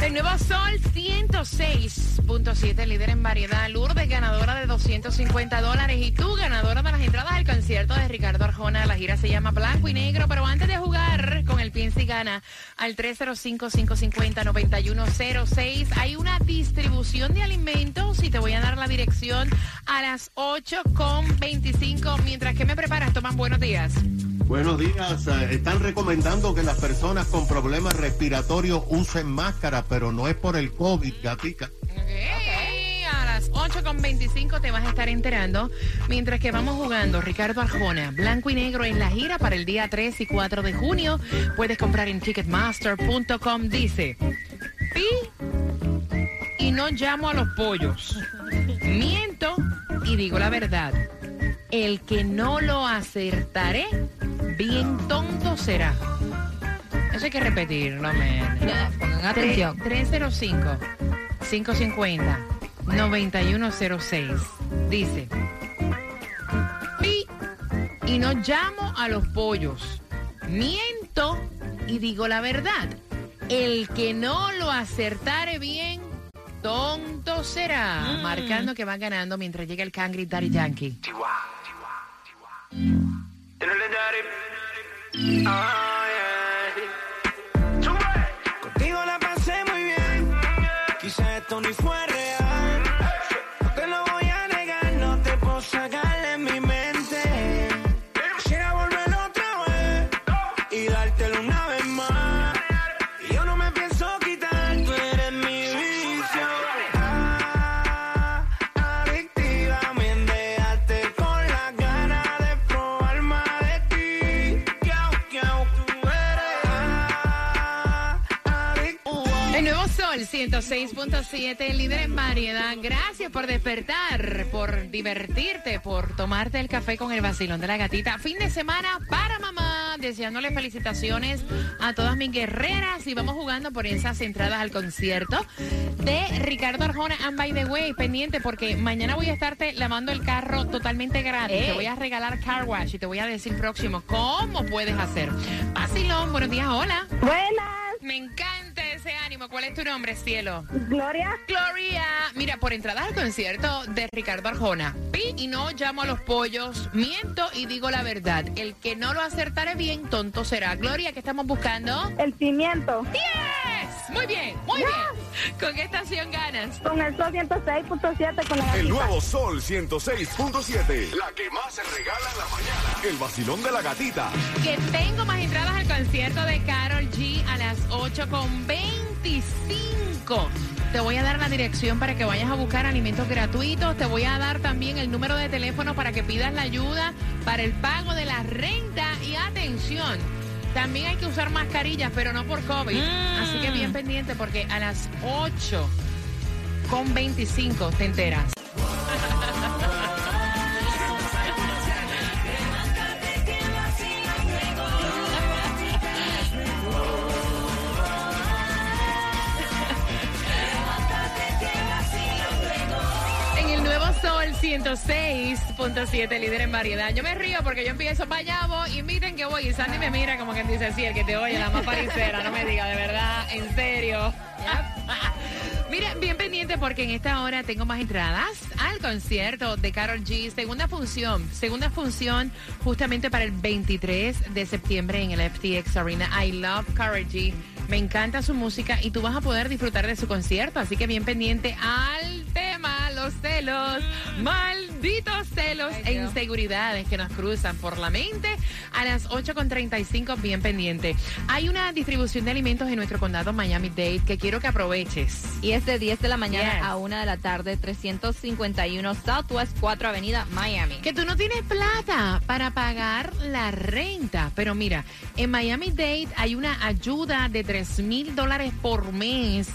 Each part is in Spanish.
El nuevo Sol 106.7, líder en variedad. Lourdes, ganadora de 250 dólares. Y tú, ganadora de las entradas al concierto de Ricardo Arjona. La gira se llama Blanco y Negro. Pero antes de jugar con el Piensa y Gana al 305-550-9106, hay una distribución de alimentos y te voy a dar la dirección a las 8.25. Mientras que me preparas, toman buenos días. Buenos días. Eh, Están recomendando que las personas con problemas respiratorios usen máscara, pero no es por el COVID, gatica. Ok, A las 8.25 te vas a estar enterando. Mientras que vamos jugando, Ricardo Arjona, blanco y negro en la gira para el día 3 y 4 de junio. Puedes comprar en ticketmaster.com. Dice, pi y no llamo a los pollos. Miento y digo la verdad. El que no lo acertaré, bien tonto será. Eso hay que repetirlo, men. Pongan atención. 305 550 9106 dice Pi y no llamo a los pollos. Miento y digo la verdad. El que no lo acertare bien tonto será marcando que va ganando mientras llega el Cangri Daddy Yankee Contigo 106.7, líder en variedad. Gracias por despertar, por divertirte, por tomarte el café con el vacilón de la gatita. Fin de semana para mamá. Deseándole felicitaciones a todas mis guerreras y vamos jugando por esas entradas al concierto de Ricardo Arjona. And by the way, pendiente porque mañana voy a estarte lavando el carro totalmente gratis. Te voy a regalar car wash y te voy a decir próximo cómo puedes hacer. Vacilón, buenos días, hola. Buenas, Me encanta ese ánimo. ¿Cuál es tu nombre, cielo? Gloria. Gloria. Mira, por entradas al concierto de Ricardo Arjona. Pi y no llamo a los pollos. Miento y digo la verdad. El que no lo acertare bien, tonto será. Gloria, ¿qué estamos buscando? El pimiento. ¡Yes! Muy bien, muy bien. ¿Con qué estación ganas? Con el sol 106.7 con la El nuevo Sol 106.7. La que más se regala en la mañana. El vacilón de la gatita. Que tengo más entradas al concierto de Carol G a las 8.25. Te voy a dar la dirección para que vayas a buscar alimentos gratuitos. Te voy a dar también el número de teléfono para que pidas la ayuda para el pago de la renta. Y atención, también hay que usar mascarillas, pero no por COVID. Así que bien pendiente porque a las 8 con 25 te enteras. 106.7, líder en variedad. Yo me río porque yo empiezo para allá, voy, y que voy. Y Sandy me mira como que dice, sí, el que te oye, la más paricera. No me diga, de verdad, en serio. Mira, bien pendiente porque en esta hora tengo más entradas al concierto de Carol G. Segunda función, segunda función justamente para el 23 de septiembre en el FTX Arena. I love Carol G. Me encanta su música y tú vas a poder disfrutar de su concierto. Así que bien pendiente al los celos, malditos celos e inseguridades que nos cruzan por la mente. A las 8.35, bien pendiente. Hay una distribución de alimentos en nuestro condado Miami-Dade que quiero que aproveches. Y es de 10 de la mañana Yes. a 1 de la tarde, 351 Southwest 4 Avenida, Miami. Que tú no tienes plata para pagar la renta. Pero mira, en Miami Dade hay una ayuda de 3 mil dólares por mes.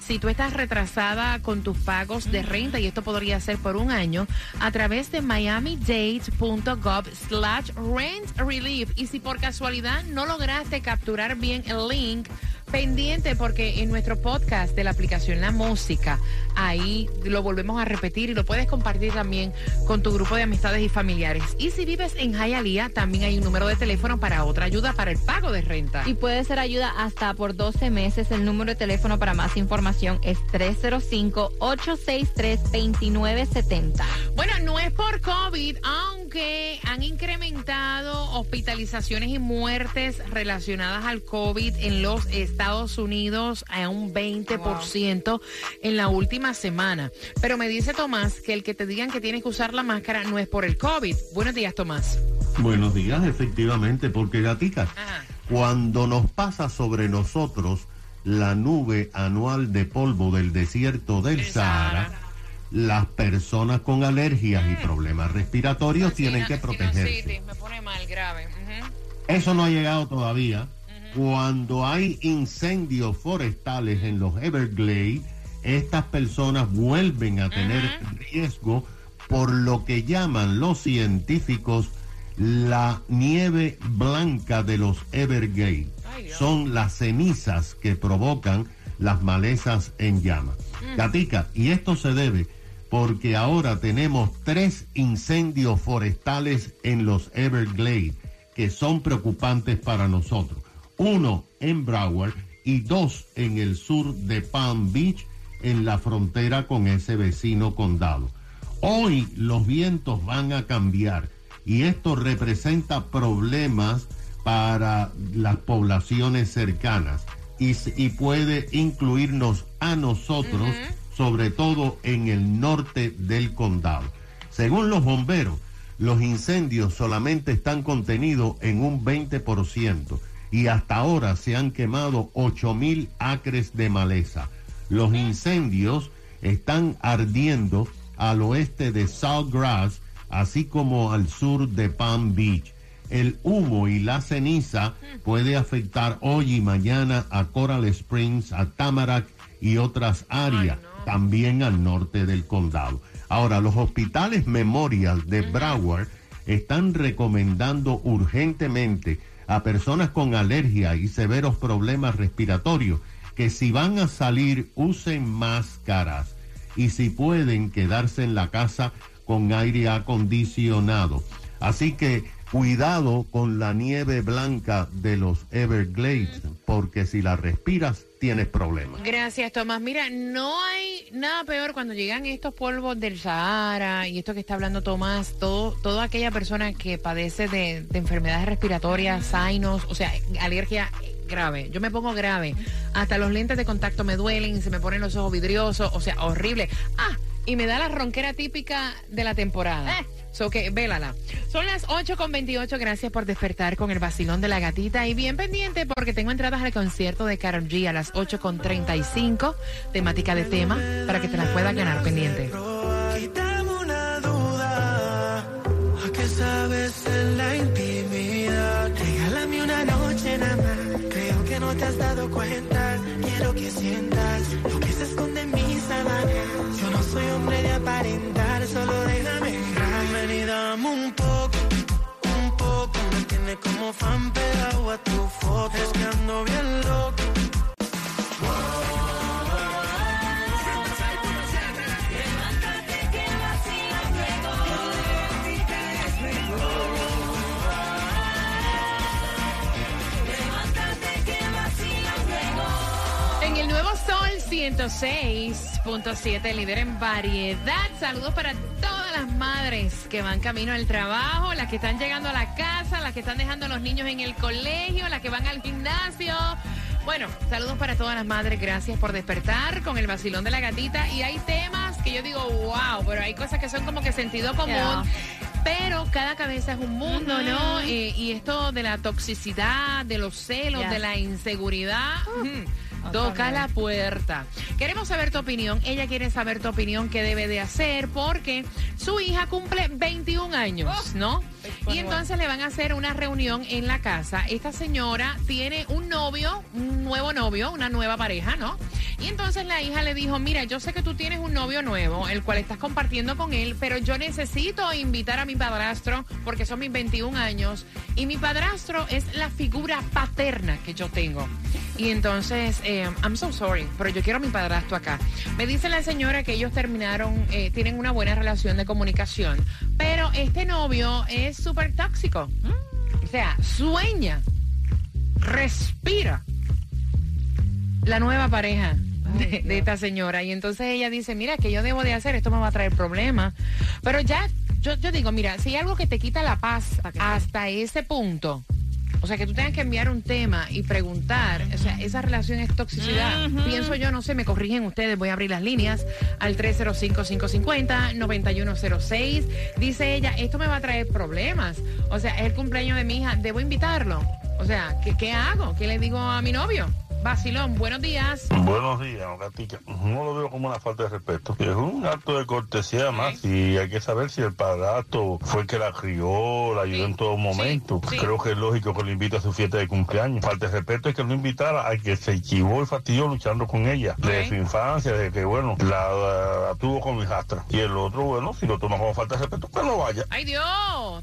Si tú estás retrasada con tus pagos de renta, y esto podría ser por un año, a través de miamidade.gov slash rent relief. Y si por casualidad no lograste capturar bien el link, pendiente porque en nuestro podcast de la aplicación La Música, ahí lo volvemos a repetir y lo puedes compartir también con tu grupo de amistades y familiares. Y si vives en Hialeah, también hay un número de teléfono para otra ayuda para el pago de renta. Y puede ser ayuda hasta por 12 meses. El número de teléfono para más información es 305-863-2970. Bueno, no es por COVID, aunque han incrementado hospitalizaciones y muertes relacionadas al COVID en los Estados Unidos a un 20% en la última semana. Pero me dice Tomás que el que te digan que tienes que usar la máscara no es por el COVID. Buenos días, Tomás. Buenos días, efectivamente, porque gatica, Ajá. cuando nos pasa sobre nosotros la nube anual de polvo del desierto del Del Sahara, Sahara. Las personas con alergias y problemas respiratorios tienen que protegerse. Sinusitis, me pone mal, grave. Ujú. Eso no ha llegado todavía. Cuando hay incendios forestales en los Everglades, estas personas vuelven a tener riesgo por lo que llaman los científicos la nieve blanca de los Everglades. Ay. Son las cenizas que provocan las malezas en llamas. Gatica, y esto se debe porque ahora tenemos tres incendios forestales en los Everglades que son preocupantes para nosotros. Uno en Broward y dos en el sur de Palm Beach, en la frontera con ese vecino condado. Hoy los vientos van a cambiar y esto representa problemas para las poblaciones cercanas y, puede incluirnos a nosotros, sobre todo en el norte del condado. Según los bomberos, los incendios solamente están contenidos en un 20% y hasta ahora se han quemado 8 mil acres de maleza. Los incendios están ardiendo al oeste de Saltgrass, así como al sur de Palm Beach. El humo y la ceniza puede afectar hoy y mañana a Coral Springs, a Tamarack y otras áreas, también al norte del condado. Ahora, los hospitales Memorial de Broward están recomendando urgentemente a personas con alergia y severos problemas respiratorios que si van a salir usen máscaras y si pueden quedarse en la casa con aire acondicionado. Así que cuidado con la nieve blanca de los Everglades, porque si la respiras tienes problemas. Gracias, Tomás. Mira, no hay nada peor cuando llegan estos polvos del Sahara y esto que está hablando Tomás, todo, toda aquella persona que padece de, de enfermedades respiratorias, sainos, o sea, alergia grave. Yo me pongo grave. Hasta los lentes de contacto me duelen, se me ponen los ojos vidriosos, o sea, horrible. Ah, y me da la ronquera típica de la temporada. Eh. So que, vélala. Son las 8 con 28. Gracias por despertar con el vacilón de la gatita. Y bien pendiente porque tengo entradas al concierto de Karol G a las 8 con 35. Temática de tema para que te las puedas ganar pendiente. Quítame una duda. ¿A qué sabes en Quiero que sientas lo que se esconde en mis sábanas. Yo no soy hombre de aparentar, solo déjame entrar. Ven y dame un 106.7, líder en variedad. Saludos para todas las madres que van camino al trabajo, las que están llegando a la casa, las que están dejando a los niños en el colegio, las que van al gimnasio. Bueno, saludos para todas las madres. Gracias por despertar con el vacilón de la gatita. Y hay temas que yo digo, wow, pero hay cosas que son como que sentido común. Yeah. Pero cada cabeza es un mundo, ¿no? Eh, y esto de la toxicidad, de los celos, Yes. de la inseguridad. Toca la puerta. Queremos saber tu opinión. Ella quiere saber tu opinión, qué debe de hacer, porque su hija cumple 21 años, ¿no? Y entonces le van a hacer una reunión en la casa. Esta señora tiene un novio, un nuevo novio, una nueva pareja, ¿no? Y entonces la hija le dijo, mira, yo sé que tú tienes un novio nuevo, el cual estás compartiendo con él, pero yo necesito invitar a mi padrastro porque son mis 21 años y mi padrastro es la figura paterna que yo tengo. Y entonces, eh, I'm so sorry, pero yo quiero a mi padrastro acá. Me dice la señora que ellos terminaron, eh, tienen una buena relación de comunicación, pero este novio es súper tóxico. O sea, sueña, respira la nueva pareja de, de esta señora. Y entonces ella dice, mira, que yo debo de hacer? Esto me va a traer problemas. Pero ya, yo, yo digo, mira, si hay algo que te quita la paz hasta ese punto, o sea, que tú tengas que enviar un tema y preguntar, o sea, esa relación es toxicidad. Pienso yo, no sé, me corrigen ustedes, voy a abrir las líneas al 305-550-9106. Dice ella, esto me va a traer problemas. O sea, es el cumpleaños de mi hija, debo invitarlo. O sea, ¿qué, qué hago? ¿Qué le digo a mi novio? Vacilón, buenos días. Buenos días, Gatica. No lo veo como una falta de respeto. Es un acto de cortesía más y hay que saber si el padrastro fue el que la crió, la ayudó Sí, en todo momento. sí. Creo que es lógico que lo invite a su fiesta de cumpleaños. Falta de respeto es que lo invitara al que se equivocó y fastidió luchando con ella. De Ok. su infancia, de que, bueno, la, la tuvo con mi hijastra. Y el otro, bueno, si lo toma como falta de respeto, que no vaya. ¡Ay Dios!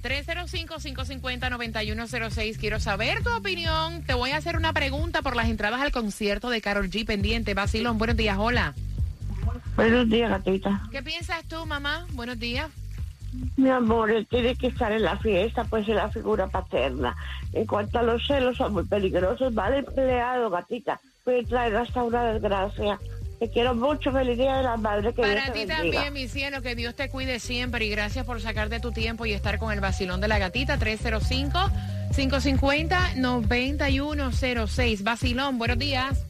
305-550-9106. Quiero saber tu opinión. Te voy a hacer una pregunta por las entradas al concierto de Carol G pendiente. Vacilón, buenos días, hola. Buenos días, gatita. ¿Qué piensas tú, mamá? Buenos días. Mi amor, él tiene que estar en la fiesta, pues es la figura paterna. En cuanto a los celos, son muy peligrosos. Mal empleado, gatita. Puede traer hasta una desgracia. Te quiero mucho. Feliz Día de la Madre. Que Para ti también, mi cielo, que Dios te cuide siempre y gracias por sacarte tu tiempo y estar con el vacilón de la gatita 305-550-9106. Vacilón, buenos días.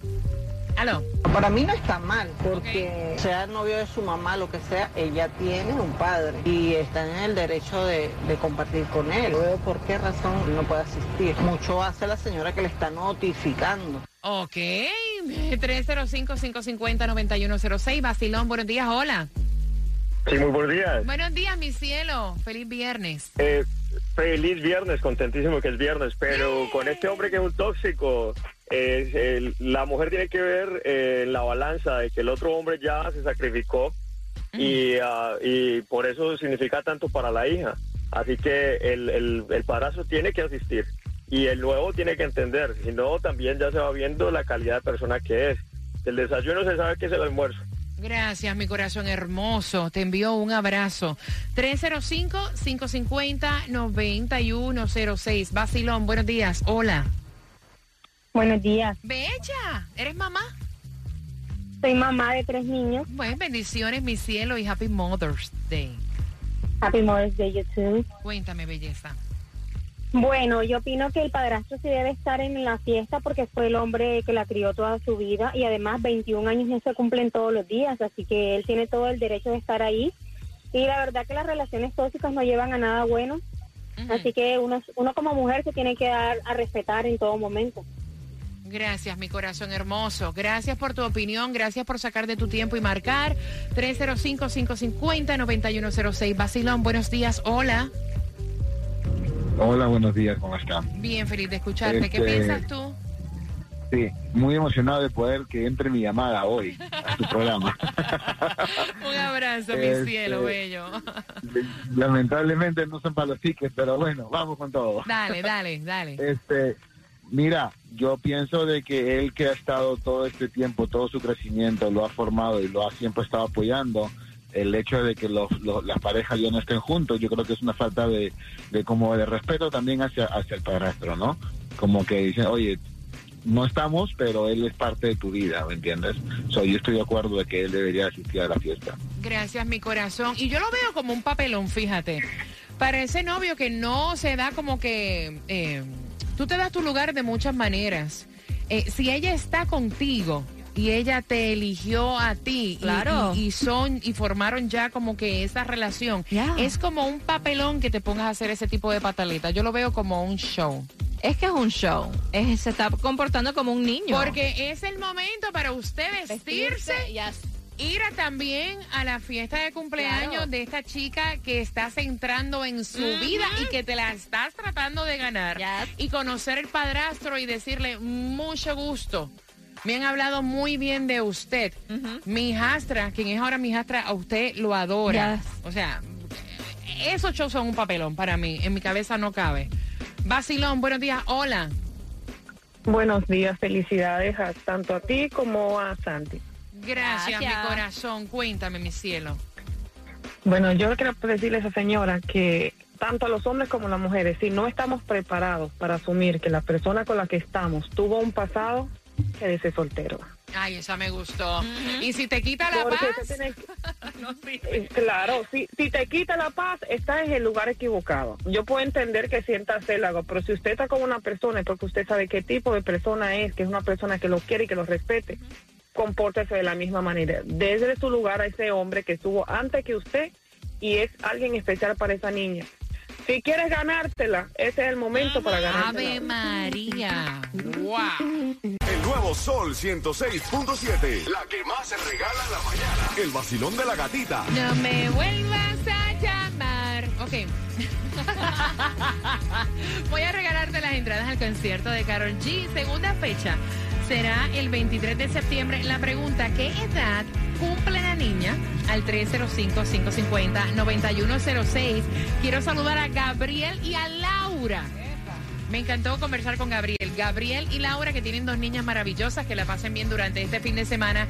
Aló. Para mí no está mal, porque sea novio de su mamá, lo que sea, ella tiene un padre y está en el derecho de, de compartir con él. No veo por qué razón no puede asistir. Mucho hace la señora que le está notificando. Ok. 305-550-9106. Vacilón, buenos días, hola. Sí, muy buenos días. Buenos días, mi cielo. Feliz viernes. Eh, feliz viernes, contentísimo que es viernes, pero con este hombre que es un tóxico, eh, la mujer tiene que ver eh, en la balanza de que el otro hombre ya se sacrificó y, ah, y por eso significa tanto para la hija. Así que el, el, el padrastro tiene que asistir y el nuevo tiene que entender, si no también ya se va viendo la calidad de persona que es. El desayuno se sabe que es el almuerzo. Gracias, mi corazón hermoso. Te envío un abrazo. 305-550-9106. Vacilón, buenos días. Hola. Buenos días. Bella, ¿eres mamá? Soy mamá de tres niños. Pues bendiciones, mi cielo, y Happy Mother's Day. Happy Mother's Day, YouTube. Cuéntame, belleza. Bueno, yo opino que el padrastro sí debe estar en la fiesta porque fue el hombre que la crió toda su vida y además 21 años no se cumplen todos los días, así que él tiene todo el derecho de estar ahí. Y la verdad que las relaciones tóxicas no llevan a nada bueno, así que uno, uno como mujer se tiene que dar a respetar en todo momento. Gracias, mi corazón hermoso. Gracias por tu opinión, gracias por sacar de tu tiempo y marcar. 305-550-9106. Vacilón, buenos días. Hola. Hola, buenos días, ¿cómo están? Bien, feliz de escucharte. ¿Qué Este- piensas tú? Sí, muy emocionado de poder que entre mi llamada hoy a tu programa. Un abrazo, mi Este- cielo bello. Lamentablemente no son para los tickets, pero bueno, vamos con todo. Dale, dale, dale. Este, mira, yo pienso de que él que ha estado todo este tiempo, todo su crecimiento, lo ha formado y lo ha siempre estado apoyando, el hecho de que los, los- las parejas ya no estén juntos, yo creo que es una falta de, como de respeto también hacia, hacia el padrastro, ¿no? Como que dicen, oye, no estamos, pero él es parte de tu vida, ¿me entiendes? So, yo estoy de acuerdo de que él debería asistir a la fiesta. Gracias, mi corazón. Y yo lo veo como un papelón, fíjate. Para ese novio que no se da como que... eh, tú te das tu lugar de muchas maneras. Eh, si ella está contigo y ella te eligió a ti Claro. y, y son y formaron ya como que esa relación, es como un papelón que te pongas a hacer ese tipo de pataletas. Yo lo veo como un show. Es que es un show. Es- se está comportando como un niño. Porque es el momento para usted vestirse Yes. ir a también a la fiesta de cumpleaños Claro. de esta chica que estás entrando en su vida y que te la estás tratando de ganar. Yes. Y conocer el padrastro y decirle mucho gusto. Me han hablado muy bien de usted. Mi hijastra, quien es ahora mi hijastra, a usted lo adora. Yes. O sea, esos shows son un papelón para mí. En mi cabeza no cabe. Basilón, buenos días. Hola. Buenos días, felicidades a, tanto a ti como a Santi. Gracias, Gracias. mi corazón. Cuéntame, mi cielo. Bueno, yo quiero decirle a esa señora que tanto a los hombres como a las mujeres, si no estamos preparados para asumir que la persona con la que estamos tuvo un pasado, quédese soltero. Ay, esa me gustó. Y si te quita la Porque paz, no sirve. Eh, Claro, si, si te quita la paz, estás en el lugar equivocado. Yo puedo entender que sienta célago, pero si usted está con una persona es porque usted sabe qué tipo de persona es, que es una persona que lo quiere y que lo respete, compórtese de la misma manera. Desde su lugar a ese hombre que estuvo antes que usted y es alguien especial para esa niña. Si quieres ganártela, ese es el momento para Ave ganártela. María. Wow. El nuevo Sol 106.7. La que más se regala en la mañana. El vacilón de la gatita. No me vuelvas a llamar. Ok. Voy a regalarte las entradas al concierto de Carol G. Segunda fecha será el 23 de septiembre. La pregunta, ¿qué edad cumple la niña? Al 305-550-9106. Quiero saludar a Gabriel y a Laura. Me encantó conversar con Gabriel. Gabriel y Laura, que tienen dos niñas maravillosas, que la pasen bien durante este fin de semana.